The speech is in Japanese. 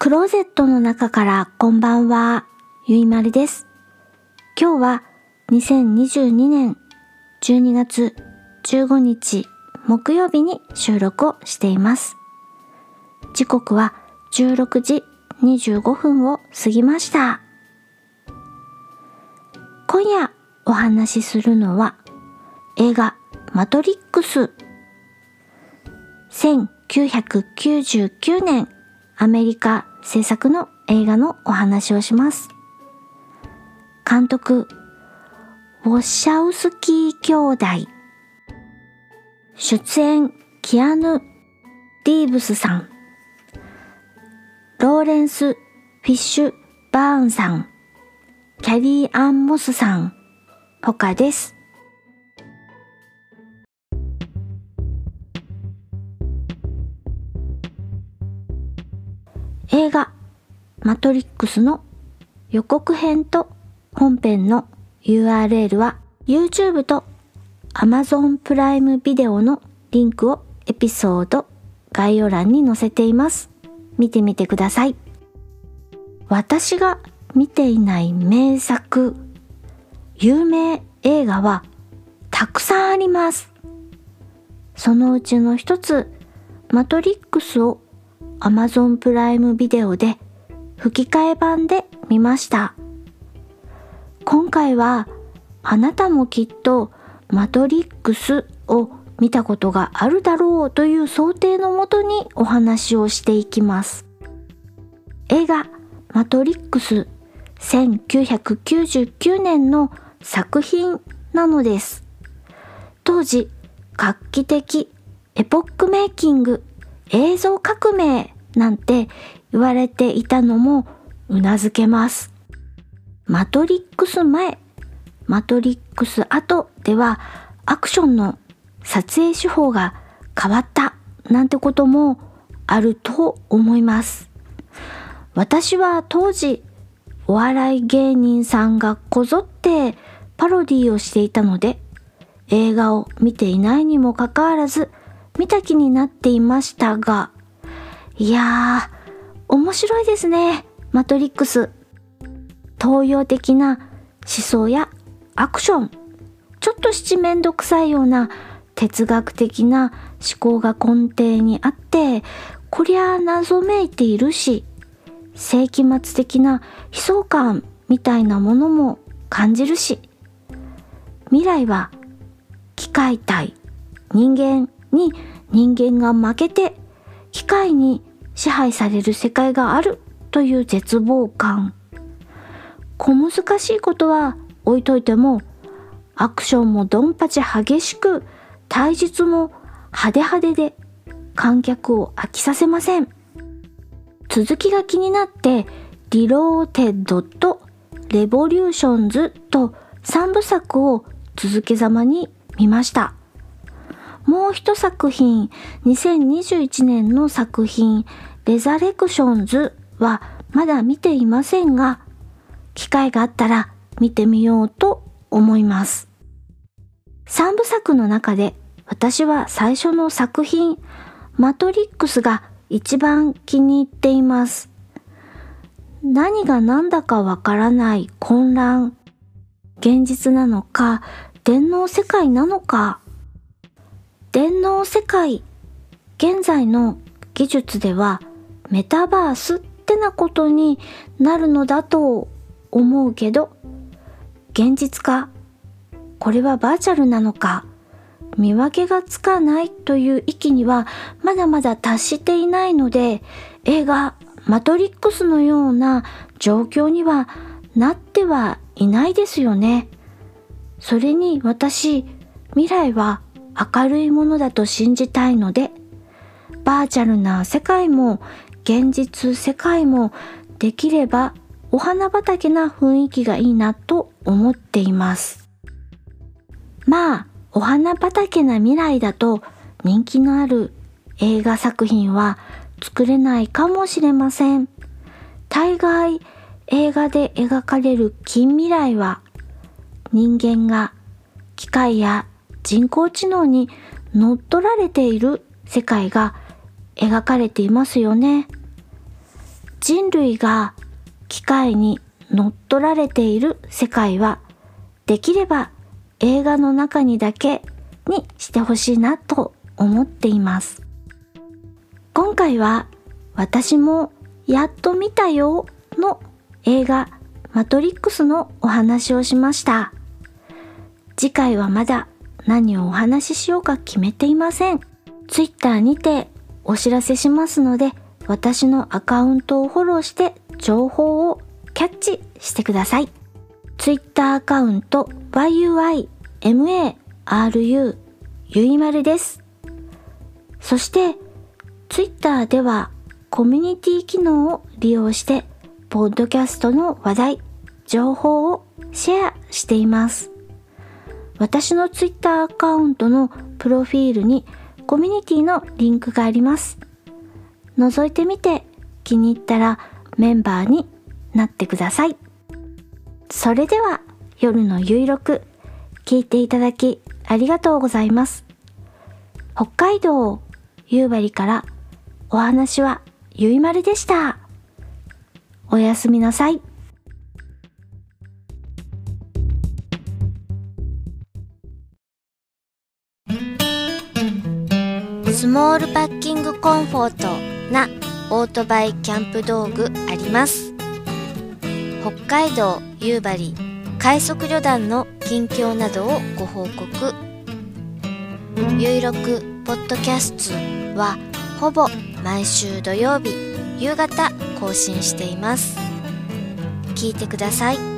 クローゼットの中からこんばんは、ゆいまるです。今日は2022年12月15日木曜日に収録をしています。時刻は16時25分を過ぎました。今夜お話しするのは映画マトリックス1999年アメリカ制作の映画のお話をします。監督、ウォッシャウスキー兄弟。出演、キアヌ・リーブスさん。ローレンス・フィッシュ・バーンさん。キャリー・アン・モスさん。他です。映画マトリックスの予告編と本編の URL は YouTube と Amazon プライムビデオのリンクをエピソード概要欄に載せています。見てみてください。私が見ていない名作、有名映画はたくさんあります。そのうちの一つ、マトリックスを Amazon プライムビデオで吹き替え版で見ました。今回はあなたもきっとマトリックスを見たことがあるだろうという想定のもとにお話をしていきます。映画マトリックス1999年の作品なのです。当時画期的エポックメイキング映像革命なんて言われていたのもうなずけます。マトリックス前、マトリックス後ではアクションの撮影手法が変わったなんてこともあると思います。私は当時お笑い芸人さんがこぞってパロディをしていたので映画を見ていないにもかかわらず見た気になっていましたが、いやー、面白いですね、マトリックス。東洋的な思想やアクション、ちょっと七面倒くさいような哲学的な思考が根底にあって、こりゃ謎めいているし、世紀末的な悲壮感みたいなものも感じるし、未来は機械体、人間に人間が負けて機械に支配される世界があるという絶望感。小難しいことは置いといてもアクションもドンパチ激しく体術も派手派手で観客を飽きさせません。続きが気になってリローデッドとレボリューションズと3部作を続けざまに見ました。もう一作品、2021年の作品、レザレクションズはまだ見ていませんが、機会があったら見てみようと思います。三部作の中で私は最初の作品、マトリックスが一番気に入っています。何が何だかわからない混乱、現実なのか、電脳世界なのか、電脳世界、現在の技術ではメタバースってなことになるのだと思うけど、現実か、これはバーチャルなのか、見分けがつかないという域にはまだまだ達していないので、映画マトリックスのような状況にはなってはいないですよね。それに私、未来は明るいものだと信じたいので、バーチャルな世界も現実世界もできればお花畑な雰囲気がいいなと思っています。まあ、お花畑な未来だと人気のある映画作品は作れないかもしれません。大概映画で描かれる近未来は人間が機械や人工知能に乗っ取られている世界が描かれていますよね。人類が機械に乗っ取られている世界はできれば映画の中にだけにしてほしいなと思っています今回は私もやっと見たよの映画マトリックスのお話をしました次回はまだ何をお話ししようか決めていません Twitter にてお知らせしますので私のアカウントをフォローして情報をキャッチしてください。Twitter アカウント yuimaru ゆいまるです。そして Twitter ではコミュニティ機能を利用してポッドキャストの話題、情報をシェアしています。私の Twitter アカウントのプロフィールにコミュニティのリンクがあります。覗いてみて気に入ったらメンバーになってください。それでは夜のゆいろく聞いていただきありがとうございます。北海道夕張からお話はゆいまるでした。おやすみなさい。モールパッキングコンフォートなオートバイキャンプ道具あります。北海道夕張快速旅団の近況などをご報告。ゆいろくポッドキャストはほぼ毎週土曜日夕方更新しています。聞いてください。